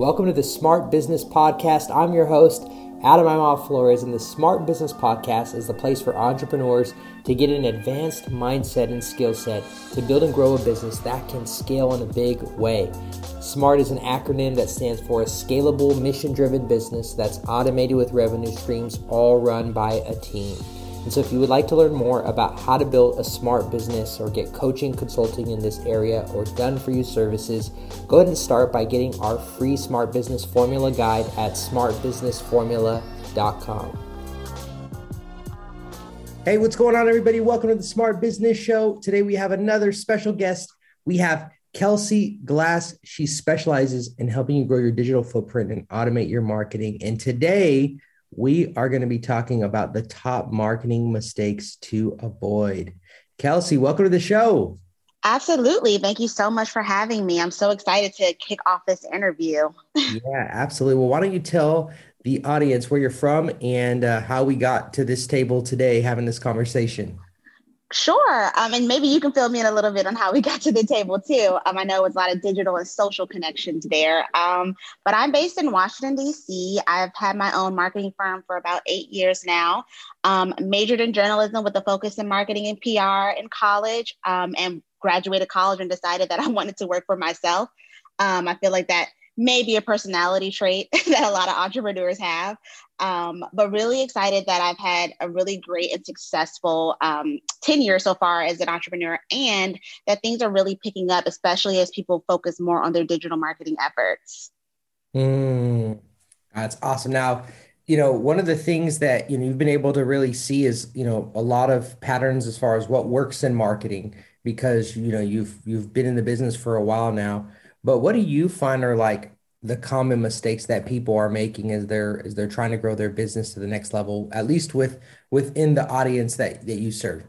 Welcome to the Smart Business Podcast. I'm your host, Adam Imhoff Flores, and the Smart Business Podcast is the place for entrepreneurs to get an advanced mindset and skill set to build and grow a business that can scale in a big way. SMART is an acronym that stands for a scalable, mission driven business that's automated with revenue streams all run by a team. And so, if you would like to learn more about how to build a smart business or get coaching, consulting in this area, or done for you services, go ahead and start by getting our free Smart Business Formula guide at smartbusinessformula.com. Hey, what's going on, everybody? Welcome to the Smart Business Show. Today, we have another special guest. We have Kelsey Glass. She specializes in helping you grow your digital footprint and automate your marketing. And today, we are going to be talking about the top marketing mistakes to avoid. Kelsey, welcome to the show. Absolutely. Thank you so much for having me. I'm so excited to kick off this interview. yeah, absolutely. Well, why don't you tell the audience where you're from and uh, how we got to this table today having this conversation? Sure. Um, and maybe you can fill me in a little bit on how we got to the table too. Um, I know it's a lot of digital and social connections there. Um, but I'm based in Washington, D.C. I've had my own marketing firm for about eight years now. Um, majored in journalism with a focus in marketing and PR in college um, and graduated college and decided that I wanted to work for myself. Um, I feel like that maybe a personality trait that a lot of entrepreneurs have. Um, but really excited that I've had a really great and successful um, tenure so far as an entrepreneur, and that things are really picking up, especially as people focus more on their digital marketing efforts. Mm, that's awesome. Now, you know, one of the things that you know you've been able to really see is you know a lot of patterns as far as what works in marketing because you know you've you've been in the business for a while now. But what do you find are like the common mistakes that people are making as they're as they're trying to grow their business to the next level at least with within the audience that that you serve?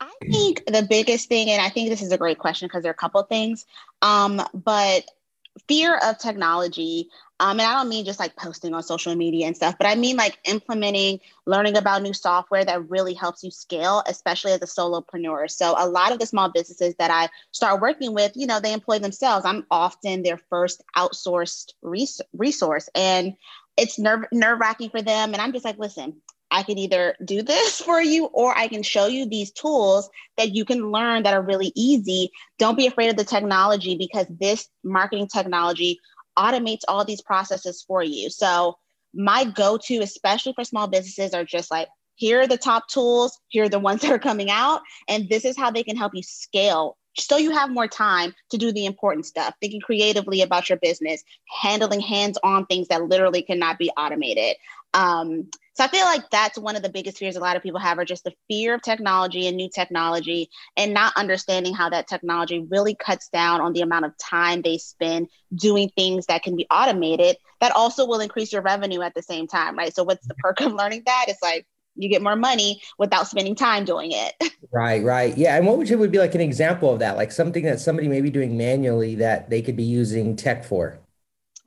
I think the biggest thing and i think this is a great question because there are a couple things um, but fear of technology um, and I don't mean just like posting on social media and stuff, but I mean like implementing, learning about new software that really helps you scale, especially as a solopreneur. So a lot of the small businesses that I start working with, you know, they employ themselves. I'm often their first outsourced res- resource, and it's nerve nerve wracking for them. And I'm just like, listen, I can either do this for you or I can show you these tools that you can learn that are really easy. Don't be afraid of the technology because this marketing technology automates all these processes for you. So my go-to, especially for small businesses, are just like, here are the top tools, here are the ones that are coming out, and this is how they can help you scale so you have more time to do the important stuff, thinking creatively about your business, handling hands-on things that literally cannot be automated. Um, so I feel like that's one of the biggest fears a lot of people have are just the fear of technology and new technology and not understanding how that technology really cuts down on the amount of time they spend doing things that can be automated that also will increase your revenue at the same time, right? So what's the perk of learning that? It's like you get more money without spending time doing it. Right, right. Yeah. And what would you would be like an example of that? Like something that somebody may be doing manually that they could be using tech for?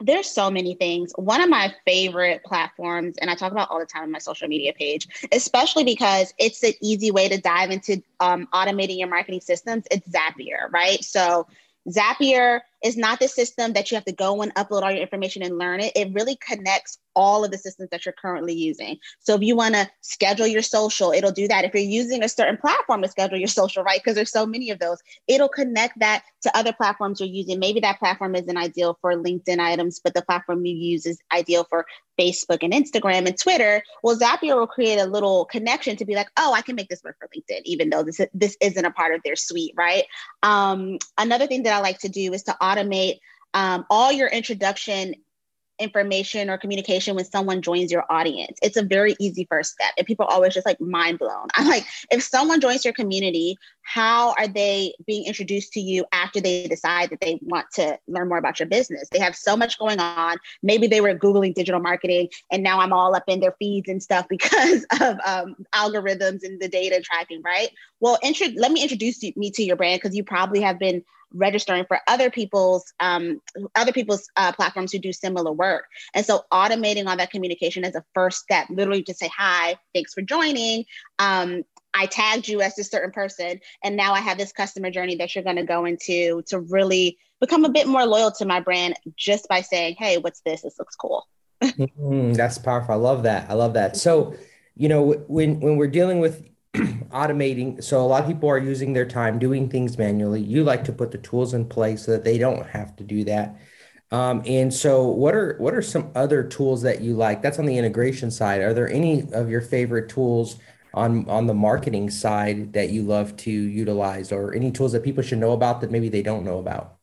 There's so many things. One of my favorite platforms, and I talk about all the time on my social media page, especially because it's an easy way to dive into um, automating your marketing systems. It's Zapier, right? So Zapier is not the system that you have to go and upload all your information and learn it. It really connects all of the systems that you're currently using. So if you want to schedule your social, it'll do that. If you're using a certain platform to schedule your social, right? Because there's so many of those, it'll connect that to other platforms you're using. Maybe that platform isn't ideal for LinkedIn items, but the platform you use is ideal for Facebook and Instagram and Twitter. Well, Zapier will create a little connection to be like, oh, I can make this work for LinkedIn, even though this this isn't a part of their suite, right? Um, another thing that I like to do is to automate um, all your introduction information or communication when someone joins your audience. It's a very easy first step. And people are always just like mind blown. I'm like, if someone joins your community, how are they being introduced to you after they decide that they want to learn more about your business? They have so much going on. Maybe they were Googling digital marketing and now I'm all up in their feeds and stuff because of um, algorithms and the data tracking, right? Well, intro- let me introduce me to your brand because you probably have been registering for other people's um, other people's uh, platforms who do similar work. And so automating all that communication as a first step, literally to say hi, thanks for joining. Um, I tagged you as a certain person, and now I have this customer journey that you're going to go into to really become a bit more loyal to my brand just by saying, "Hey, what's this? This looks cool." mm, that's powerful. I love that. I love that. So, you know, when when we're dealing with automating, so a lot of people are using their time doing things manually. You like to put the tools in place so that they don't have to do that. Um, and so, what are what are some other tools that you like? That's on the integration side. Are there any of your favorite tools? on on the marketing side that you love to utilize or any tools that people should know about that maybe they don't know about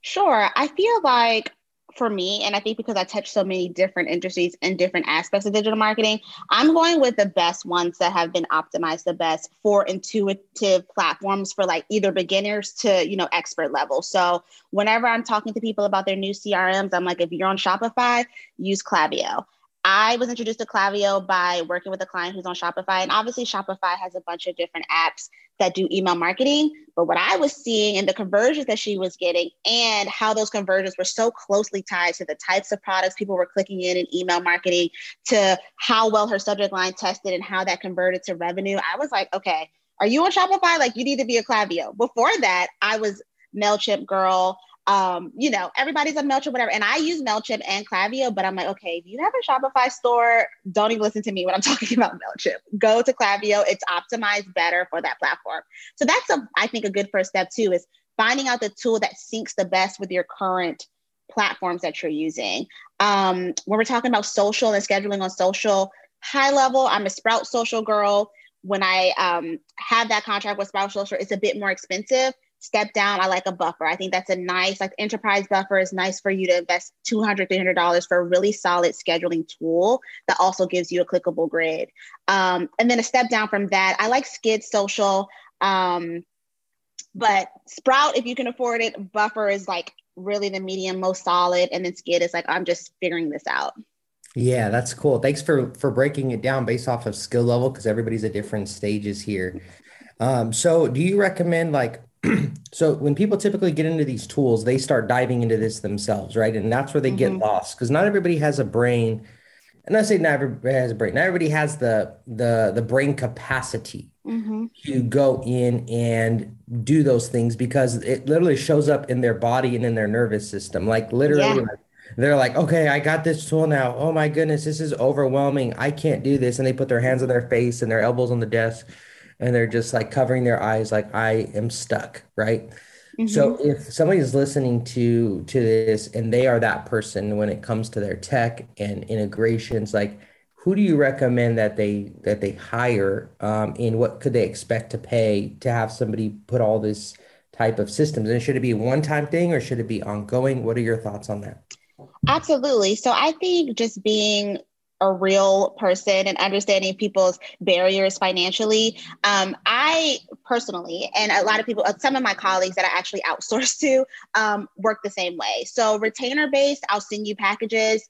sure i feel like for me and i think because i touch so many different industries and different aspects of digital marketing i'm going with the best ones that have been optimized the best for intuitive platforms for like either beginners to you know expert level. So whenever i'm talking to people about their new crms i'm like if you're on shopify use Klaviyo I was introduced to Klaviyo by working with a client who's on Shopify. And obviously, Shopify has a bunch of different apps that do email marketing. But what I was seeing and the conversions that she was getting and how those conversions were so closely tied to the types of products people were clicking in in email marketing, to how well her subject line tested and how that converted to revenue, I was like, okay, are you on Shopify? Like, you need to be a Klaviyo. Before that, I was MailChimp girl um, you know, everybody's on MailChimp, whatever. And I use MailChimp and Klaviyo, but I'm like, okay, if you have a Shopify store, don't even listen to me when I'm talking about MailChimp. Go to Klaviyo. It's optimized better for that platform. So that's a, I think a good first step too, is finding out the tool that syncs the best with your current platforms that you're using. Um, when we're talking about social and scheduling on social, high level, I'm a Sprout social girl. When I um, have that contract with Sprout Social, it's a bit more expensive step down i like a buffer. I think that's a nice like enterprise buffer is nice for you to invest $200, $300 for a really solid scheduling tool that also gives you a clickable grid. Um, and then a step down from that i like Sked Social um, but sprout if you can afford it buffer is like really the medium most solid and then Sked is like i'm just figuring this out. Yeah that's cool. Thanks for for breaking it down based off of skill level because everybody's at different stages here. Um, so do you recommend like so when people typically get into these tools, they start diving into this themselves, right? And that's where they mm-hmm. get lost because not everybody has a brain. And I say not everybody has a brain. Not everybody has the the the brain capacity mm-hmm. to go in and do those things because it literally shows up in their body and in their nervous system. Like literally, yeah. they're like, "Okay, I got this tool now. Oh my goodness, this is overwhelming. I can't do this." And they put their hands on their face and their elbows on the desk and they're just like covering their eyes like I am stuck, right? Mm-hmm. So if somebody is listening to to this and they are that person when it comes to their tech and integrations, like who do you recommend that they that they hire um, and what could they expect to pay to have somebody put all this type of systems and should it be a one-time thing or should it be ongoing what are your thoughts on that absolutely so i think just being a real person and understanding people's barriers financially. Um, I personally, and a lot of people, uh, some of my colleagues that I actually outsource to, um, work the same way. So retainer based, I'll send you packages.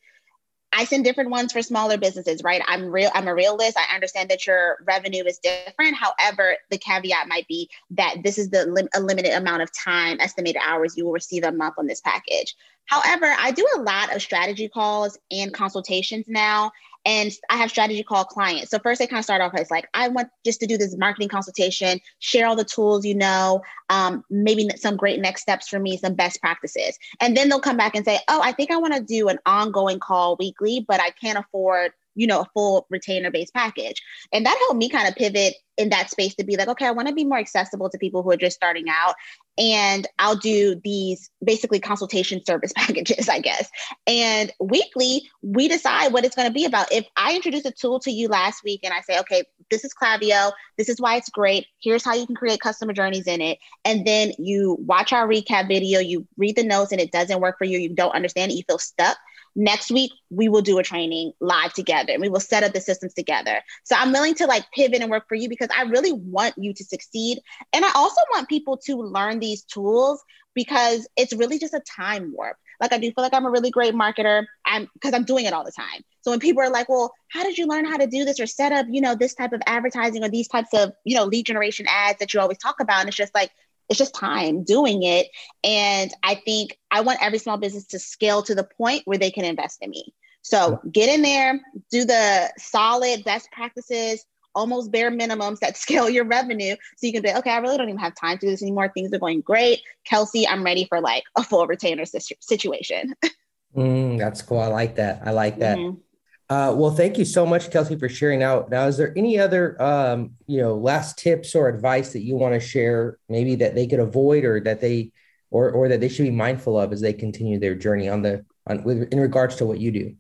I send different ones for smaller businesses, right? I'm real. I'm a realist. I understand that your revenue is different. However, the caveat might be that this is the lim- a limited amount of time, estimated hours you will receive a month on this package. However, I do a lot of strategy calls and consultations now. And I have strategy call clients. So first they kind of start off as like, I want just to do this marketing consultation, share all the tools you know, um, maybe some great next steps for me, some best practices. And then they'll come back and say, oh, I think I want to do an ongoing call weekly, but I can't afford you know, a full retainer based package. And that helped me kind of pivot in that space to be like, okay, I want to be more accessible to people who are just starting out. And I'll do these basically consultation service packages, I guess. And weekly, we decide what it's going to be about. If I introduce a tool to you last week and I say, okay, this is Klaviyo, this is why it's great, here's how you can create customer journeys in it. And then you watch our recap video, you read the notes and it doesn't work for you, you don't understand it, you feel stuck next week we will do a training live together and we will set up the systems together. So i'm willing to like pivot and work for you because i really want you to succeed. And i also want people to learn these tools because it's really just a time warp. Like i do feel like i'm a really great marketer. I'm because i'm doing it all the time. So when people are like well how did you learn how to do this or set up you know this type of advertising or these types of you know lead generation ads that you always talk about? And it's just like it's just time doing it. And I think I want every small business to scale to the point where they can invest in me. So get in there, do the solid best practices, almost bare minimums that scale your revenue. So you can be, okay, I really don't even have time to do this anymore. Things are going great. Kelsey, I'm ready for like a full retainer situation. mm, that's cool. I like that. I like that. Mm-hmm. Uh, well, thank you so much, Kelsey, for sharing out. Now, is there any other, um, you know, last tips or advice that you want to share, maybe that they could avoid or that they, or or that they should be mindful of as they continue their journey on the on with in regards to what you do?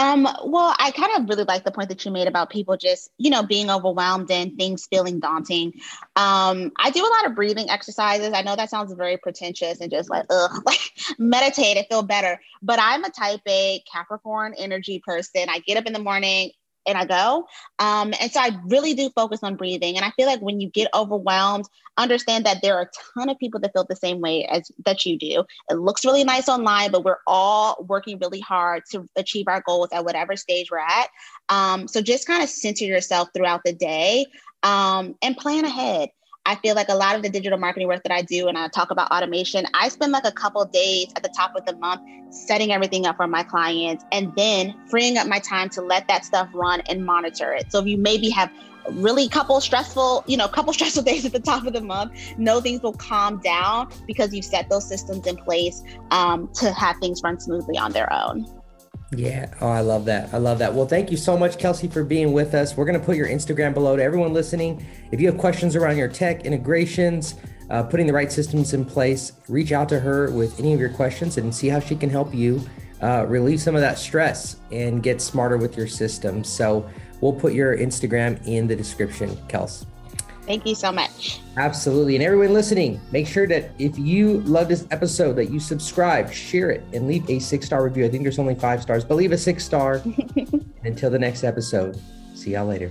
Um, well, I kind of really like the point that you made about people just, you know, being overwhelmed and things feeling daunting. Um, I do a lot of breathing exercises. I know that sounds very pretentious and just like, ugh, like meditate and feel better. But I'm a type A Capricorn energy person. I get up in the morning, and I go. Um, and so I really do focus on breathing. And I feel like when you get overwhelmed, understand that there are a ton of people that feel the same way as that you do. It looks really nice online, but we're all working really hard to achieve our goals at whatever stage we're at. Um, so just kind of center yourself throughout the day um, and plan ahead. I feel like a lot of the digital marketing work that I do and I talk about automation, I spend like a couple days at the top of the month setting everything up for my clients and then freeing up my time to let that stuff run and monitor it. So if you maybe have really couple stressful, you know, couple stressful days at the top of the month, know things will calm down because you've set those systems in place um, to have things run smoothly on their own. Yeah. Oh, I love that. I love that. Well, thank you so much, Kelsey, for being with us. We're going to put your Instagram below to everyone listening. If you have questions around your tech integrations, uh, putting the right systems in place, reach out to her with any of your questions and see how she can help you uh, relieve some of that stress and get smarter with your system. So we'll put your Instagram in the description, Kels. Thank you so much. Absolutely. And everyone listening, make sure that if you love this episode, that you subscribe, share it, and leave a six star review. I think there's only five stars, but leave a six star. until the next episode, see y'all later.